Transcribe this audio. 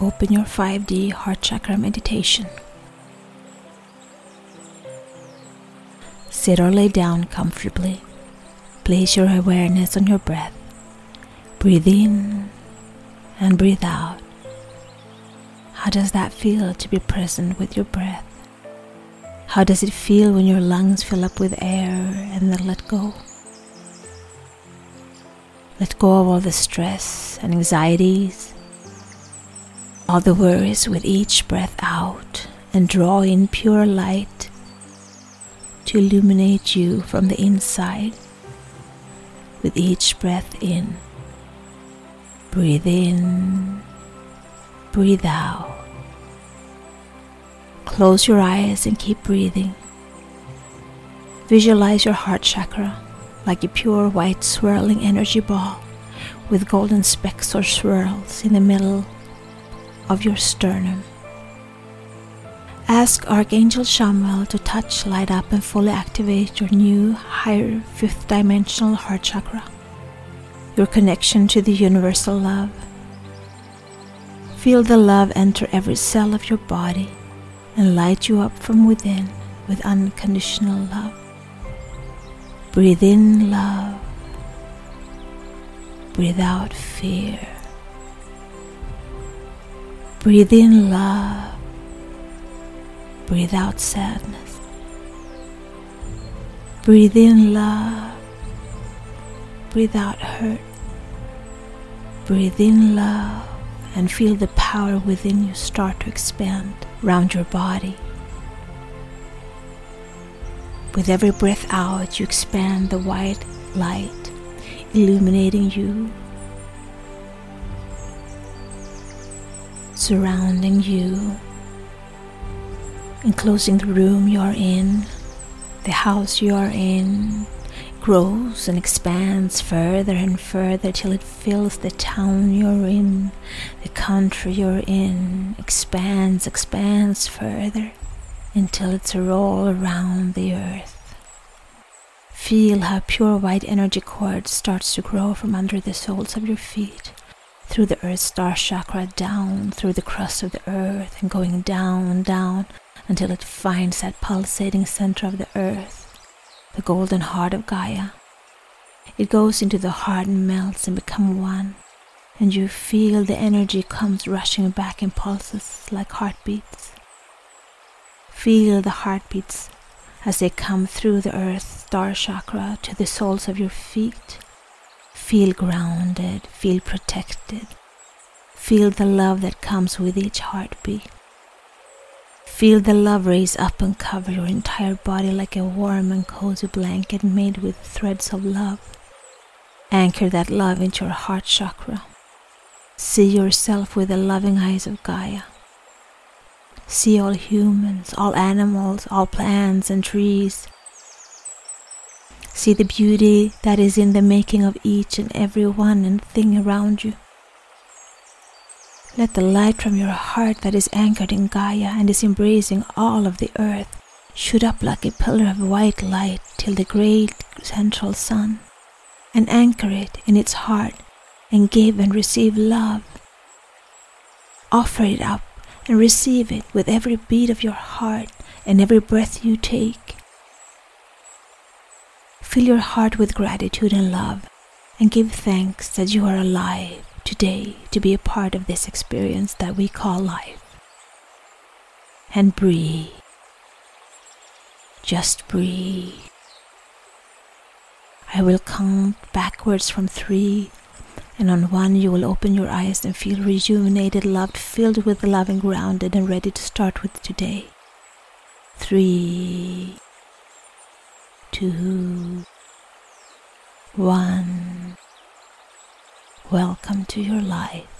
open your 5D heart chakra meditation. Sit or lay down comfortably. Place your awareness on your breath. Breathe in and breathe out. How does that feel to be present with your breath? How does it feel when your lungs fill up with air and then let go? Let go of all the stress and anxieties, all the worries with each breath out, and draw in pure light to illuminate you from the inside with each breath in. Breathe in, breathe out. Close your eyes and keep breathing. Visualize your heart chakra like a pure white swirling energy ball with golden specks or swirls in the middle of your sternum. Ask Archangel Chamuel to touch, light up, and fully activate your new, higher fifth dimensional heart chakra, your connection to the universal love. Feel the love enter every cell of your body and light you up from within with unconditional love. Breathe in love. Breathe out fear. Breathe in love. Breathe out sadness. Breathe in love. Breathe out hurt. Breathe in love and feel the power within you start to expand around your body. With every breath out, you expand the white light, illuminating you, surrounding you, enclosing the room you are in, the house you are in, grows and expands further and further till it fills the town you're in, the country you're in, expands, expands further until it's all around the earth. Feel how pure white energy cord starts to grow from under the soles of your feet, through the earth star chakra down through the crust of the earth and going down, down until it finds that pulsating center of the earth, the golden heart of Gaia. It goes into the heart and melts and becomes one, and you feel the energy comes rushing back in pulses like heartbeats. Feel the heartbeats as they come through the earth star chakra to the soles of your feet. Feel grounded, feel protected. Feel the love that comes with each heartbeat. Feel the love raise up and cover your entire body like a warm and cozy blanket made with threads of love. Anchor that love into your heart chakra. See yourself with the loving eyes of Gaia. See all humans, all animals, all plants and trees. See the beauty that is in the making of each and every one and thing around you. Let the light from your heart that is anchored in Gaia and is embracing all of the earth shoot up like a pillar of white light till the great central sun, and anchor it in its heart and give and receive love. Offer it up and receive it with every beat of your heart and every breath you take. Fill your heart with gratitude and love and give thanks that you are alive today to be a part of this experience that we call life. And breathe. Just breathe. I will count backwards from three and on one you will open your eyes and feel rejuvenated, loved, filled with love and grounded and ready to start with today. Three, two, one. Welcome to your life.